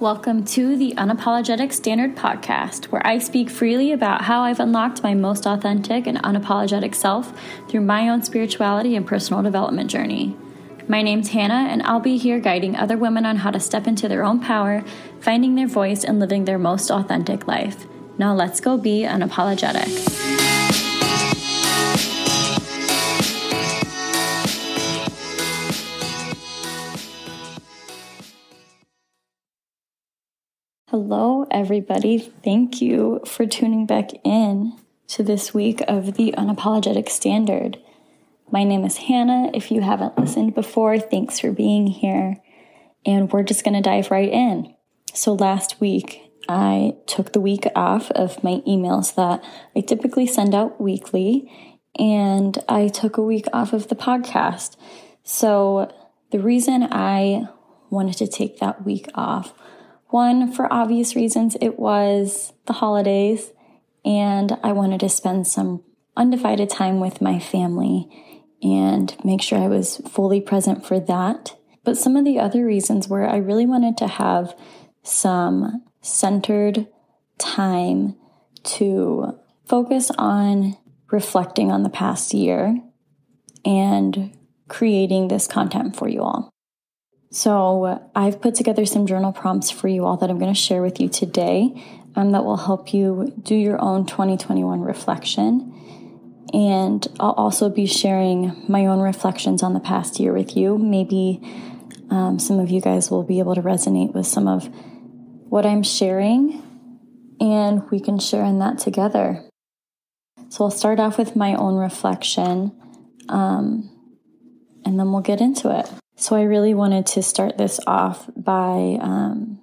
Welcome to the Unapologetic Standard Podcast, where I speak freely about how I've unlocked my most authentic and unapologetic self through my own spirituality and personal development journey. My name's Hannah, and I'll be here guiding other women on how to step into their own power, finding their voice, and living their most authentic life. Now let's go be unapologetic. Hello, everybody. Thank you for tuning back in to this week of the Unapologetic Standard. My name is Hannah. If you haven't listened before, thanks for being here. And we're just going to dive right in. So, last week, I took the week off of my emails that I typically send out weekly, and I took a week off of the podcast. So, the reason I wanted to take that week off one, for obvious reasons, it was the holidays, and I wanted to spend some undivided time with my family and make sure I was fully present for that. But some of the other reasons were I really wanted to have some centered time to focus on reflecting on the past year and creating this content for you all. So, I've put together some journal prompts for you all that I'm going to share with you today um, that will help you do your own 2021 reflection. And I'll also be sharing my own reflections on the past year with you. Maybe um, some of you guys will be able to resonate with some of what I'm sharing, and we can share in that together. So, I'll start off with my own reflection, um, and then we'll get into it. So I really wanted to start this off by um,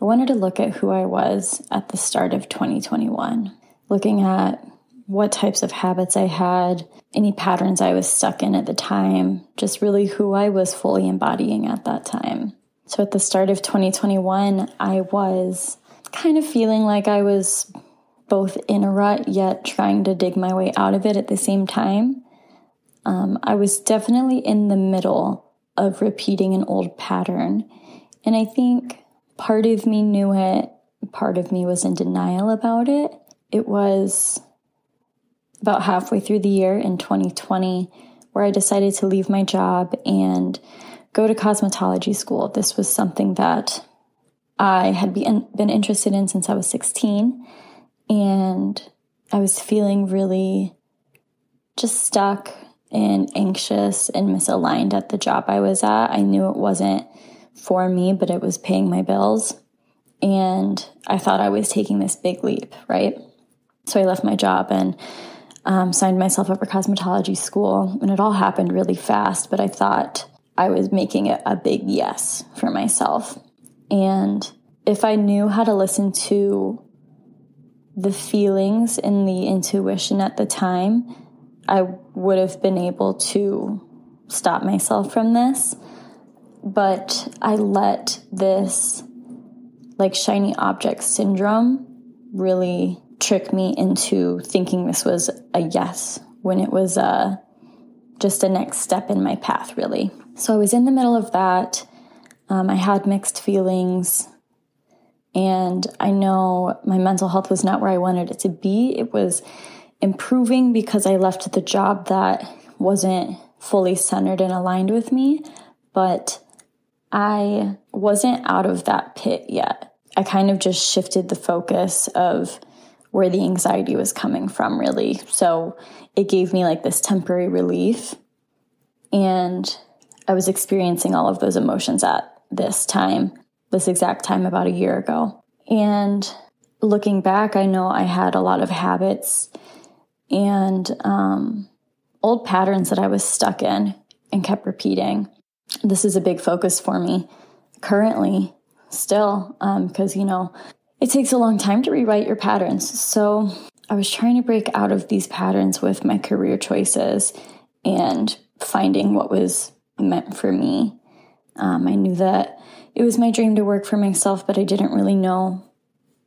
I wanted to look at who I was at the start of 2021, looking at what types of habits I had, any patterns I was stuck in at the time, just really who I was fully embodying at that time. So at the start of 2021, I was kind of feeling like I was both in a rut yet trying to dig my way out of it at the same time. Um, I was definitely in the middle of repeating an old pattern. And I think part of me knew it, part of me was in denial about it. It was about halfway through the year in 2020 where I decided to leave my job and go to cosmetology school. This was something that I had been, interested in since I was 16. And I was feeling really just stuck and anxious and misaligned at the job I was at. I knew it wasn't for me, but it was paying my bills. And I thought I was taking this big leap, right? So I left my job and um, signed myself up for cosmetology school. And it all happened really fast, but I thought I was making it a big yes for myself. And if I knew how to listen to the feelings and the intuition at the time, I would have been able to stop myself from this. But I let this like shiny object syndrome really trick me into thinking this was a yes when it was a uh, just a next step in my path, really. So I was in the middle of that. Um, I had mixed feelings, and I know my mental health was not where I wanted it to be. It was improving because I left the job that wasn't fully centered and aligned with me, but I wasn't out of that pit yet. I kind of just shifted the focus of where the anxiety was coming from, really. So it gave me like this temporary relief. And I was experiencing all of those emotions at this time, this exact time about a year ago. And looking back, I know I had a lot of habits and um, old patterns that I was stuck in and kept repeating. This is a big focus for me currently, still, because, um, you know, it takes a long time to rewrite your patterns. So I was trying to break out of these patterns with my career choices and finding what was meant for me. Um, I knew that it was my dream to work for myself, but I didn't really know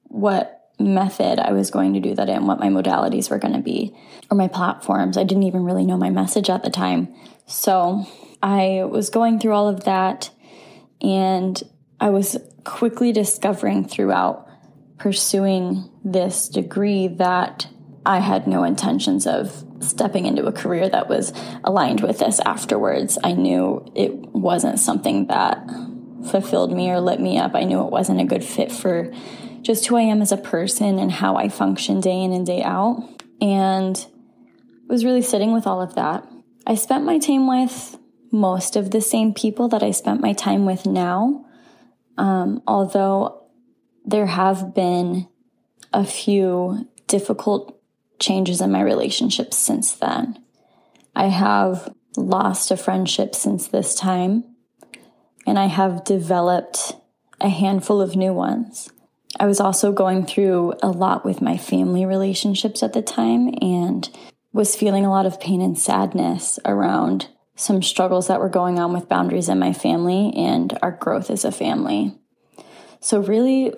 what method I was going to do that in, what my modalities were going to be, or my platforms. I didn't even really know my message at the time. So I was going through all of that, and I was quickly discovering throughout pursuing this degree that I had no intentions of stepping into a career that was aligned with this afterwards. I knew it wasn't something that fulfilled me or lit me up. I knew it wasn't a good fit for just who I am as a person and how I function day in and day out. And was really sitting with all of that. I spent my time with most of the same people that I spent my time with now. Um, although there have been a few difficult changes in my relationships since then. I have lost a friendship since this time, and I have developed a handful of new ones. I was also going through a lot with my family relationships at the time and was feeling a lot of pain and sadness around some struggles that were going on with boundaries in my family and our growth as a family. So, really,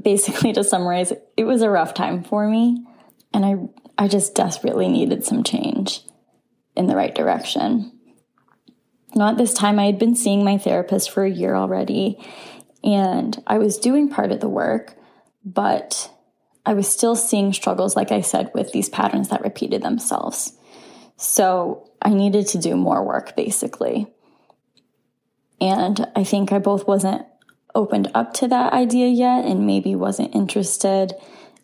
basically, to summarize, it was a rough time for me. And I I just desperately needed some change in the right direction. Not this time, I had been seeing my therapist for a year already, and I was doing part of the work, but I was still seeing struggles, like I said, with these patterns that repeated themselves. So I needed to do more work, basically. And I think I both wasn't opened up to that idea yet and maybe wasn't interested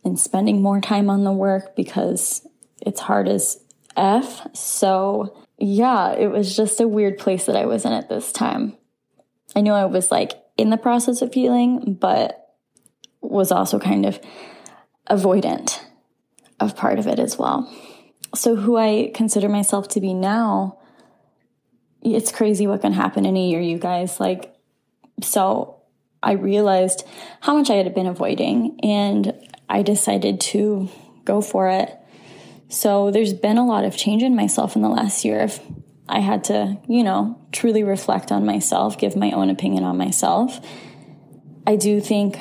in spending more time on the work because it's hard as F. So, yeah, it was just a weird place that I was in at this time. I knew I was like in the process of healing, but was also kind of avoidant of part of it as well. So, who I consider myself to be now, it's crazy what can happen in a year, you guys. Like, so I realized how much I had been avoiding, and I decided to go for it. So there's been a lot of change in myself in the last year. If I had to, you know, truly reflect on myself, give my own opinion on myself. I do think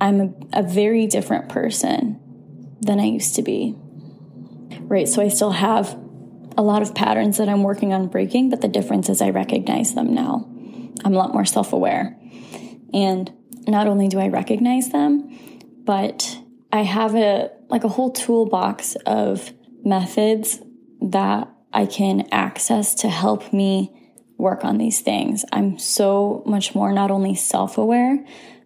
I'm a, a very different person than I used to be. Right. So I still have a lot of patterns that I'm working on breaking, but the difference is I recognize them now. I'm a lot more self aware. And not only do I recognize them, but I have a like a whole toolbox of methods that I can access to help me work on these things. I'm so much more not only self-aware,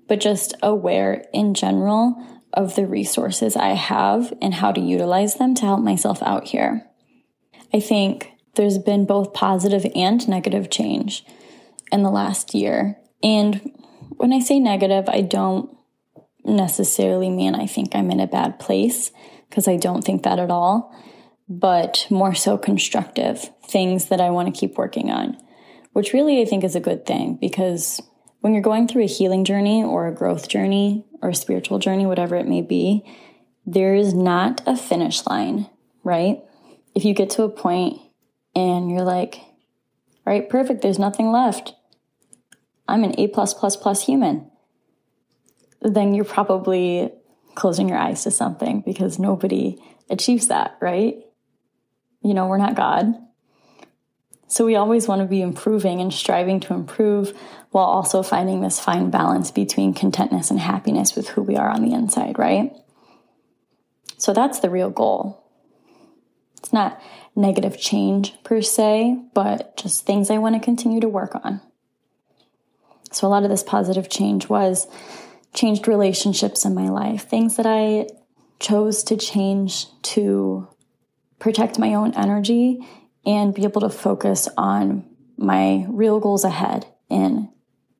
but just aware in general of the resources I have and how to utilize them to help myself out here. I think there's been both positive and negative change in the last year. And when I say negative, I don't necessarily mean I think I'm in a bad place, because I don't think that at all, but more so constructive things that I want to keep working on, which really I think is a good thing because when you're going through a healing journey or a growth journey or a spiritual journey, whatever it may be, there is not a finish line, right? If you get to a point and you're like, all right, perfect, there's nothing left. I'm an A plus plus plus human then you're probably closing your eyes to something because nobody achieves that, right? You know, we're not God. So we always want to be improving and striving to improve while also finding this fine balance between contentness and happiness with who we are on the inside, right? So that's the real goal. It's not negative change per se, but just things I want to continue to work on. So a lot of this positive change was changed relationships in my life, things that I chose to change to protect my own energy and be able to focus on my real goals ahead in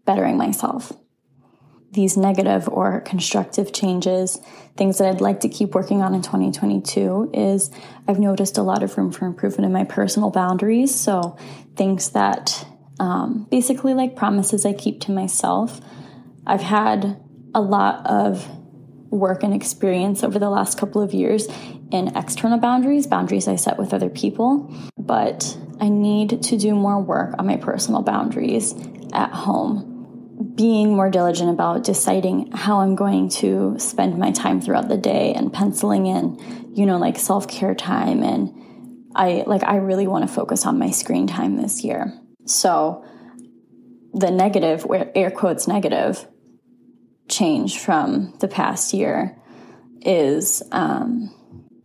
bettering myself. These negative or constructive changes, things that I'd like to keep working on in 2022, is I've noticed a lot of room for improvement in my personal boundaries. So, things that um, basically like promises I keep to myself. I've had a lot of work and experience over the last couple of years in external boundaries, boundaries I set with other people, but I need to do more work on my personal boundaries at home. Being more diligent about deciding how I'm going to spend my time throughout the day and penciling in, you know, like self care time. And I like, I really want to focus on my screen time this year. So, the negative, where air quotes negative, change from the past year is um,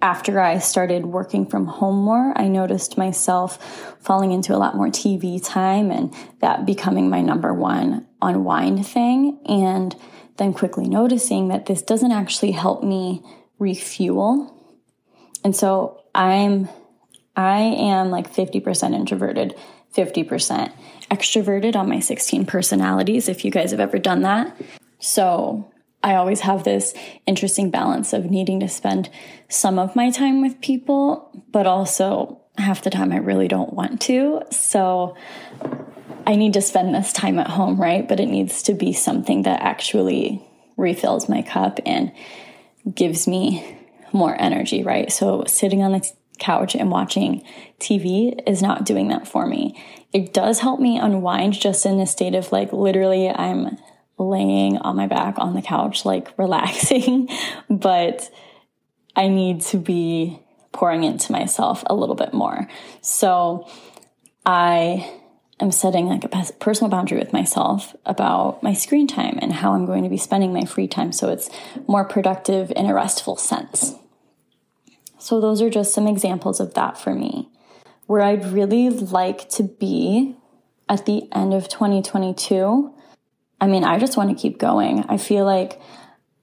after I started working from home more, I noticed myself falling into a lot more TV time and that becoming my number one unwind thing. And then quickly noticing that this doesn't actually help me refuel. And so I'm, I am like 50% introverted, 50% extroverted on my 16 personalities, if you guys have ever done that. So I always have this interesting balance of needing to spend some of my time with people, but also half the time I really don't want to. So I need to spend this time at home, right? But it needs to be something that actually refills my cup and gives me more energy, right? So sitting on the couch and watching TV is not doing that for me. It does help me unwind just in a state of like literally I'm laying on my back on the couch, like relaxing, but I need to be pouring into myself a little bit more. So I am setting like a personal boundary with myself about my screen time and how I'm going to be spending my free time so it's more productive in a restful sense. So those are just some examples of that for me. Where I'd really like to be at the end of 2022 I mean, I just want to keep going. I feel like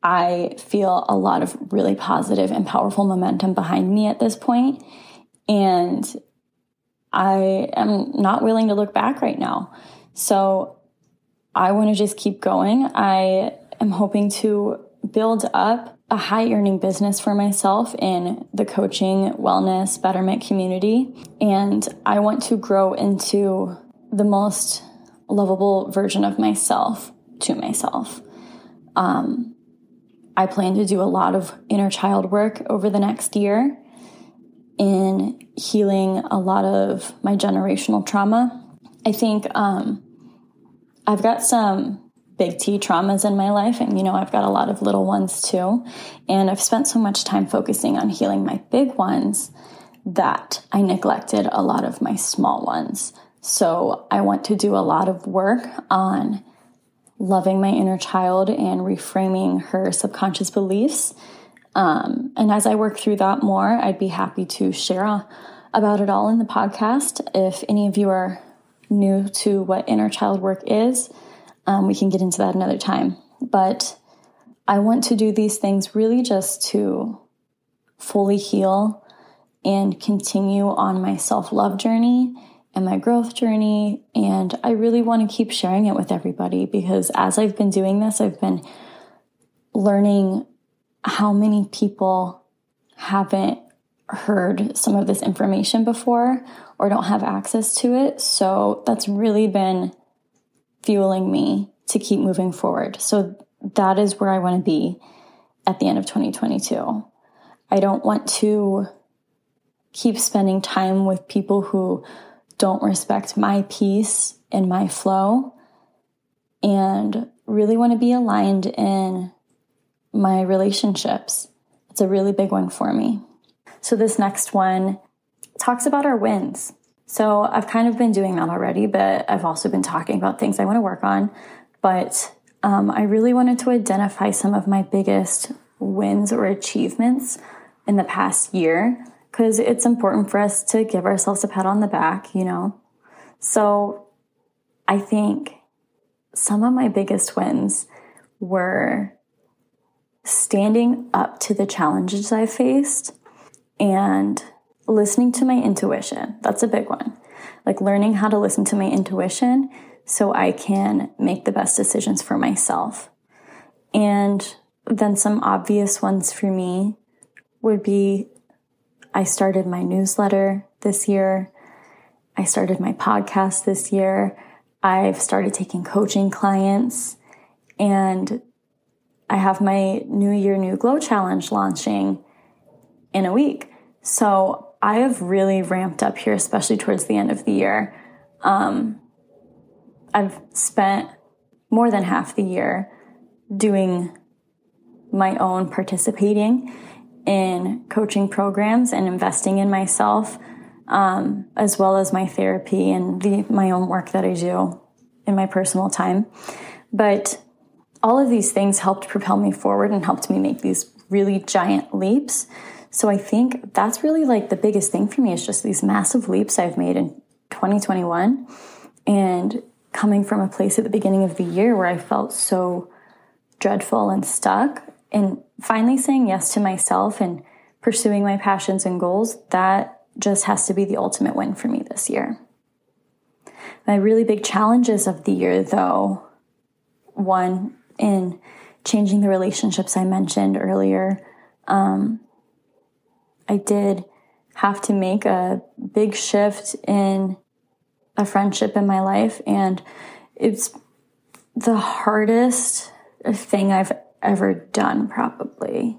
I feel a lot of really positive and powerful momentum behind me at this point, And I am not willing to look back right now. So I want to just keep going. I am hoping to build up a high earning business for myself in the coaching, wellness, betterment community. And I want to grow into the most lovable version of myself to myself. Um, I plan to do a lot of inner child work over the next year in healing a lot of my generational trauma. I think um, I've got some big T traumas in my life, and you know, I've got a lot of little ones too. And I've spent so much time focusing on healing my big ones that I neglected a lot of my small ones. So I want to do a lot of work on loving my inner child and reframing her subconscious beliefs. Um, and as I work through that more, I'd be happy to share about it all in the podcast. If any of you are new to what inner child work is, um, we can get into that another time. But I want to do these things really just to fully heal and continue on my self love journey and my growth journey. And I really want to keep sharing it with everybody because as I've been doing this, I've been learning how many people haven't heard some of this information before or don't have access to it. So that's really been fueling me to keep moving forward. So that is where I want to be at the end of 2022. I don't want to keep spending time with people who don't respect my peace and my flow and really want to be aligned in my relationships. It's a really big one for me. So, this next one talks about our wins. So, I've kind of been doing that already, but I've also been talking about things I want to work on. But um, I really wanted to identify some of my biggest wins or achievements in the past year because it's important for us to give ourselves a pat on the back, you know? So I think some of my biggest wins were standing up to the challenges I faced and listening to my intuition. That's a big one. Like learning how to listen to my intuition so I can make the best decisions for myself. And then some obvious ones for me would be I started my newsletter this year. I started my podcast this year. I've started taking coaching clients and I have my New Year New Glow challenge launching in a week. So I have really ramped up here, especially towards the end of the year. Um, I've spent more than half the year doing my own participating in coaching programs and investing in myself, um, as well as my therapy and the, my own work that I do in my personal time. But all of these things helped propel me forward and helped me make these really giant leaps. So I think that's really like the biggest thing for me is just these massive leaps I've made in 2021 and coming from a place at the beginning of the year where I felt so dreadful and stuck and finally saying yes to myself and pursuing my passions and goals, that just has to be the ultimate win for me this year. My really big challenges of the year, though, one in changing the relationships I mentioned earlier, um, I did have to make a big shift in a friendship in my life, and it's the hardest thing I've ever done, probably.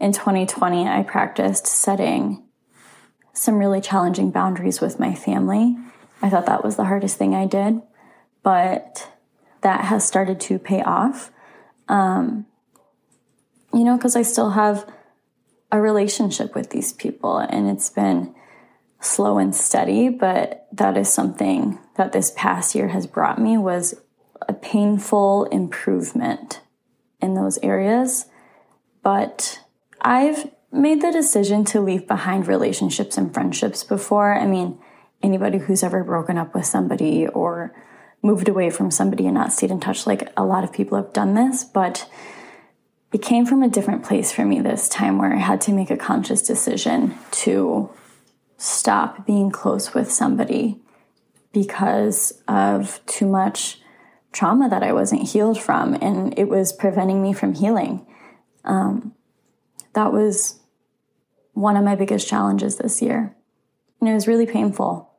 In 2020, I practiced setting some really challenging boundaries with my family. I thought that was the hardest thing I did, but that has started to pay off. Um, you know, because I still have a relationship with these people, and it's been slow and steady, but that is something that this past year has brought me was a painful improvement in those areas. But I've made the decision to leave behind relationships and friendships before. I mean, anybody who's ever broken up with somebody or moved away from somebody and not stayed in touch, like a lot of people have done this, but it came from a different place for me this time where I had to make a conscious decision to stop being close with somebody because of too much trauma that I wasn't healed from, and it was preventing me from healing. Um, that was one of my biggest challenges this year. And it was really painful.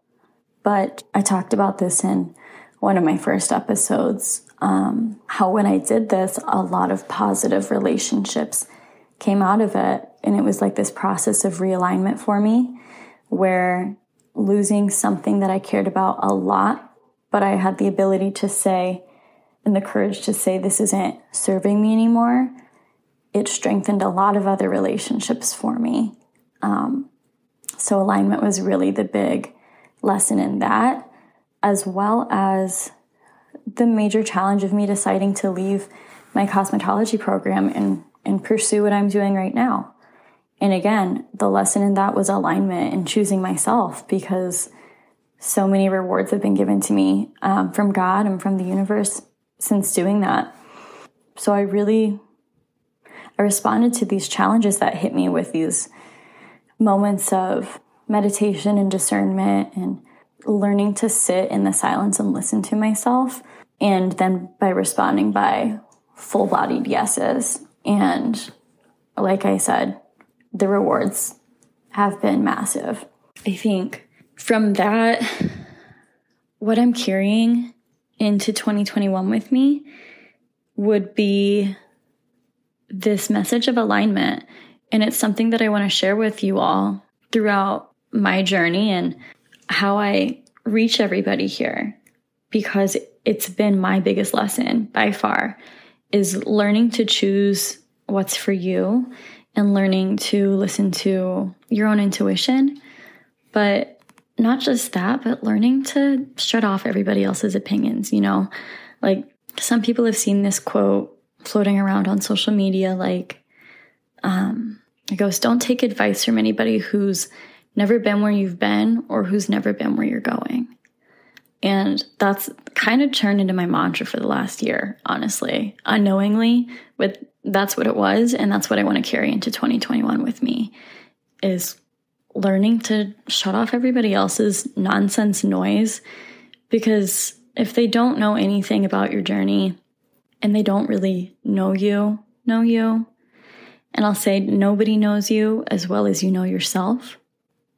But I talked about this in one of my first episodes um, how when I did this, a lot of positive relationships came out of it. And it was like this process of realignment for me where losing something that I cared about a lot, but I had the ability to say, and the courage to say, this isn't serving me anymore, it strengthened a lot of other relationships for me. Um, so, alignment was really the big lesson in that, as well as the major challenge of me deciding to leave my cosmetology program and, and pursue what I'm doing right now. And again, the lesson in that was alignment and choosing myself because so many rewards have been given to me um, from God and from the universe since doing that. So I really I responded to these challenges that hit me with these moments of meditation and discernment and learning to sit in the silence and listen to myself and then by responding by full-bodied yeses and like I said the rewards have been massive. I think from that, what I'm carrying into 2021 with me would be this message of alignment. And it's something that I want to share with you all throughout my journey and how I reach everybody here because it's been my biggest lesson by far is learning to choose what's for you and learning to listen to your own intuition. But not just that, but learning to shut off everybody else's opinions, you know? Like some people have seen this quote floating around on social media like um it goes, don't take advice from anybody who's never been where you've been or who's never been where you're going. And that's kind of turned into my mantra for the last year, honestly, unknowingly, but that's what it was. And that's what I want to carry into 2021 with me is learning to shut off everybody else's nonsense noise. Because if they don't know anything about your journey and they don't really know you, know you, and I'll say nobody knows you as well as you know yourself,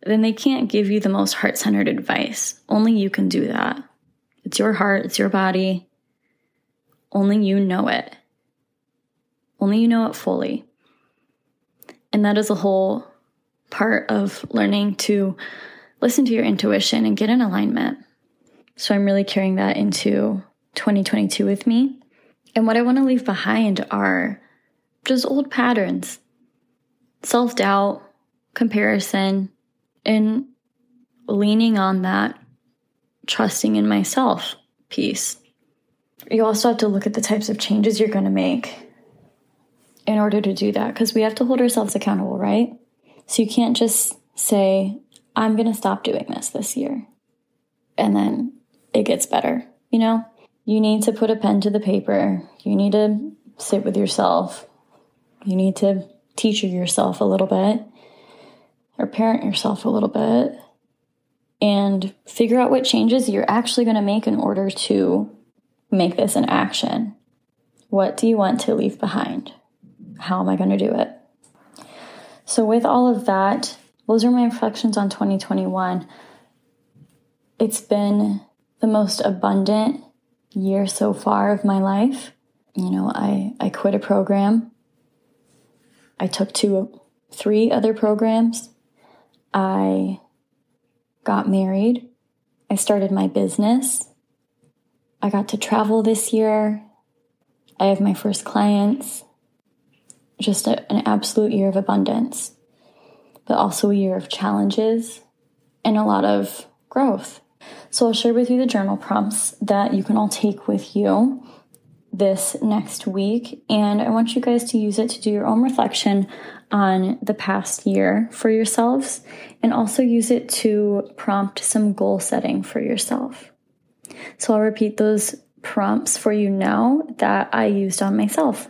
then they can't give you the most heart centered advice. Only you can do that. It's your heart, it's your body. Only you know it. Only you know it fully. And that is a whole part of learning to listen to your intuition and get in alignment. So I'm really carrying that into 2022 with me. And what I want to leave behind are just old patterns self doubt, comparison, and leaning on that trusting in myself piece. You also have to look at the types of changes you're going to make in order to do that because we have to hold ourselves accountable, right? So you can't just say, I'm going to stop doing this this year and then it gets better. You know, you need to put a pen to the paper. You need to sit with yourself. You need to teach yourself a little bit or parent yourself a little bit and figure out what changes you're actually going to make in order to make this an action. What do you want to leave behind? How am I going to do it? So, with all of that, those are my reflections on 2021. It's been the most abundant year so far of my life. You know, I, I quit a program. I took two, three other programs. I got married. I started my business. I got to travel this year. I have my first clients. Just a, an absolute year of abundance, but also a year of challenges and a lot of growth. So I'll share with you the journal prompts that you can all take with you this next week. And I want you guys to use it to do your own reflection on the past year for yourselves and also use it to prompt some goal setting for yourself. So I'll repeat those prompts for you now that I used on myself.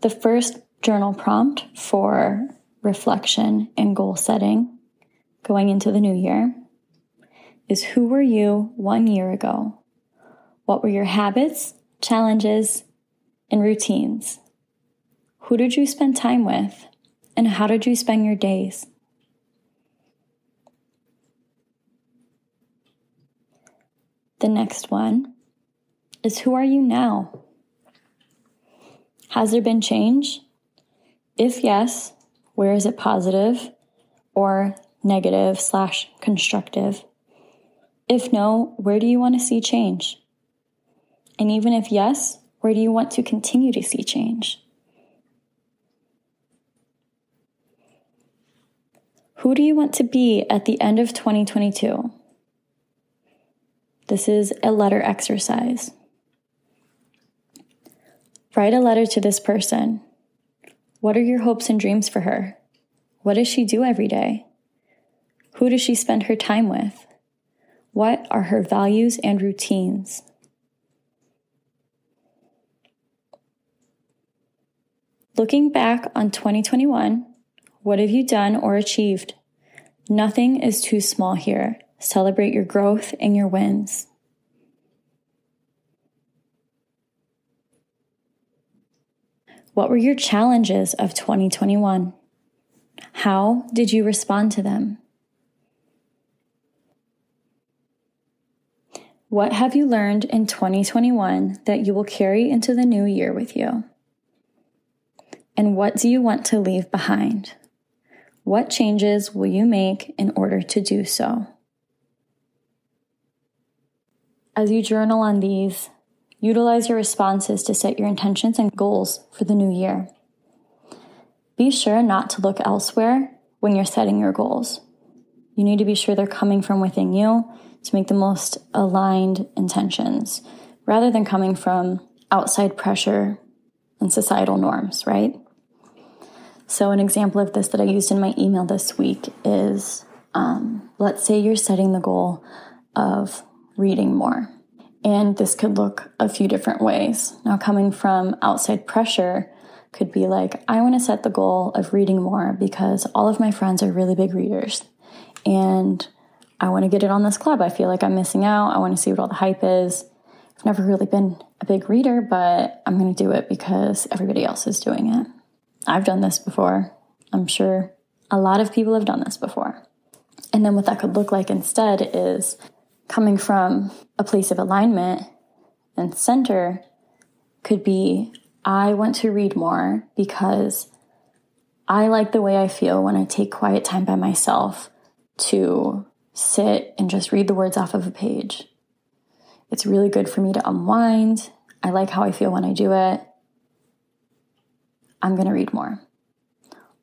The first journal prompt for reflection and goal setting going into the new year is Who were you one year ago? What were your habits, challenges, and routines? Who did you spend time with? And how did you spend your days? The next one is Who are you now? Has there been change? If yes, where is it positive or negative slash constructive? If no, where do you want to see change? And even if yes, where do you want to continue to see change? Who do you want to be at the end of 2022? This is a letter exercise. Write a letter to this person. What are your hopes and dreams for her? What does she do every day? Who does she spend her time with? What are her values and routines? Looking back on 2021, what have you done or achieved? Nothing is too small here. Celebrate your growth and your wins. What were your challenges of 2021? How did you respond to them? What have you learned in 2021 that you will carry into the new year with you? And what do you want to leave behind? What changes will you make in order to do so? As you journal on these, utilize your responses to set your intentions and goals for the new year. Be sure not to look elsewhere when you're setting your goals. You need to be sure they're coming from within you to make the most aligned intentions rather than coming from outside pressure and societal norms, right? So, an example of this that I used in my email this week is um, let's say you're setting the goal of reading more. And this could look a few different ways. Now, coming from outside pressure could be like, I want to set the goal of reading more because all of my friends are really big readers. And I want to get it on this club. I feel like I'm missing out. I want to see what all the hype is. I've never really been a big reader, but I'm going to do it because everybody else is doing it. I've done this before. I'm sure a lot of people have done this before. And then what that could look like instead is coming from a place of alignment and center could be I want to read more because I like the way I feel when I take quiet time by myself to sit and just read the words off of a page. It's really good for me to unwind. I like how I feel when I do it. I'm going to read more.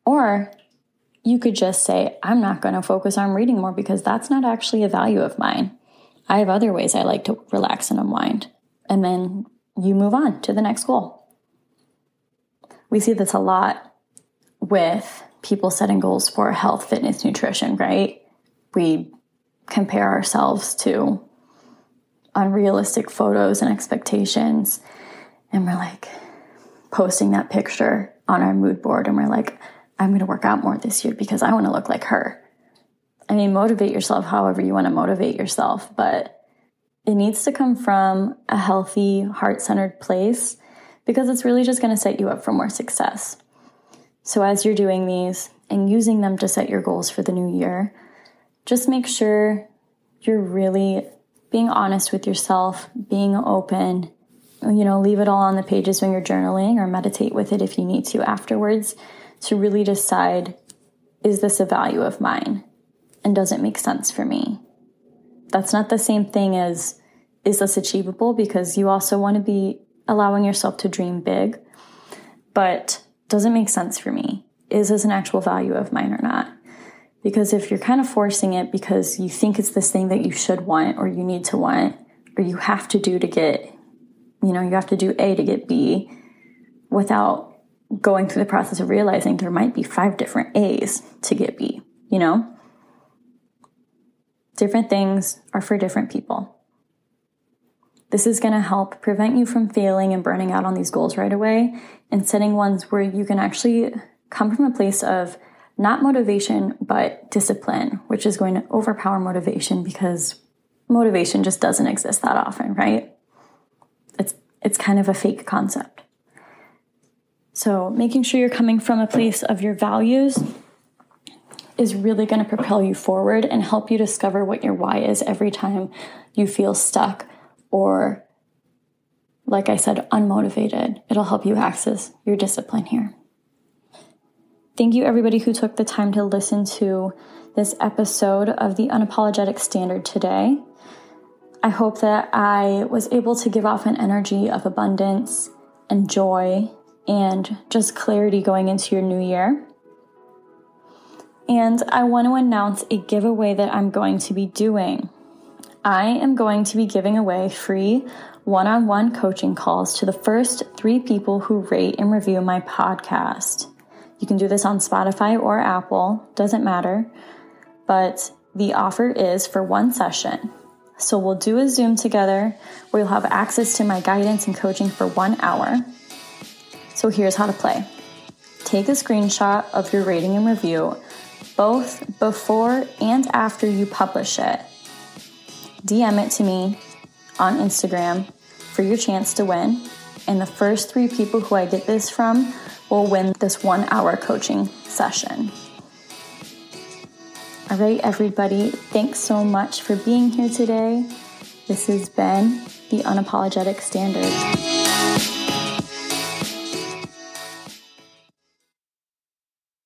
Or you could just say, I'm not going to focus on reading more because that's not actually a value of mine. I have other ways I like to relax and unwind. And then you move on to the next goal. We see this a lot with people setting goals for health, fitness, nutrition, right? We compare ourselves to unrealistic photos and expectations. And we're like posting that picture on our mood board and we're like, I'm going to work out more this year because I want to look like her. I mean, motivate yourself however you want to motivate yourself, but it needs to come from a healthy, heart centered place because it's really just going to set you up for more success. So, as you're doing these and using them to set your goals for the new year, just make sure you're really being honest with yourself, being open. You know, leave it all on the pages when you're journaling or meditate with it if you need to afterwards to really decide is this a value of mine? And does it make sense for me? That's not the same thing as is this achievable because you also want to be allowing yourself to dream big. But does it make sense for me? Is this an actual value of mine or not? Because if you're kind of forcing it because you think it's this thing that you should want or you need to want or you have to do to get, you know, you have to do A to get B without going through the process of realizing there might be five different A's to get B, you know? Different things are for different people. This is going to help prevent you from failing and burning out on these goals right away and setting ones where you can actually come from a place of not motivation, but discipline, which is going to overpower motivation because motivation just doesn't exist that often, right? It's, it's kind of a fake concept. So, making sure you're coming from a place of your values is really going to propel you forward and help you discover what your why is every time you feel stuck or, like I said, unmotivated. It'll help you access your discipline here. Thank you, everybody who took the time to listen to this episode of the Unapologetic Standard today. I hope that I was able to give off an energy of abundance and joy and just clarity going into your new year. And I want to announce a giveaway that I'm going to be doing. I am going to be giving away free one on one coaching calls to the first three people who rate and review my podcast. You can do this on Spotify or Apple, doesn't matter. But the offer is for one session. So we'll do a Zoom together where you'll have access to my guidance and coaching for one hour. So here's how to play take a screenshot of your rating and review, both before and after you publish it. DM it to me on Instagram for your chance to win. And the first three people who I get this from will win this one hour coaching session. All right, everybody, thanks so much for being here today. This has been the Unapologetic Standard.